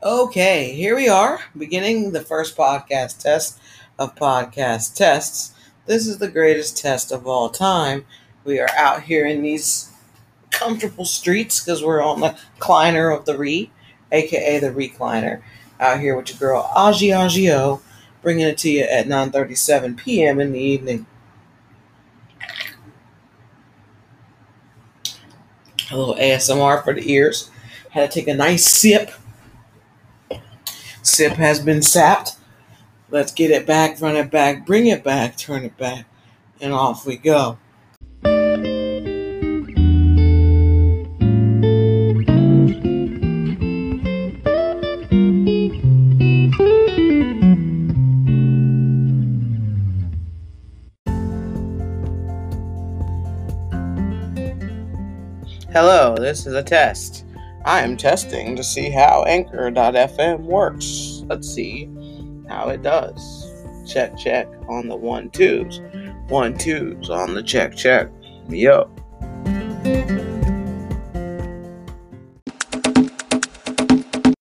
Okay, here we are, beginning the first podcast test of podcast tests. This is the greatest test of all time. We are out here in these comfortable streets because we're on the recliner of the Re, aka the recliner. Out here with your girl Aji Agio, bringing it to you at 9:37 p.m. in the evening. A little ASMR for the ears. Had to take a nice sip. Sip has been sapped. Let's get it back, run it back, bring it back, turn it back, and off we go. Hello, this is a test. I am testing to see how Anchor.fm works. Let's see how it does. Check, check on the one twos. One twos on the check, check. Yo.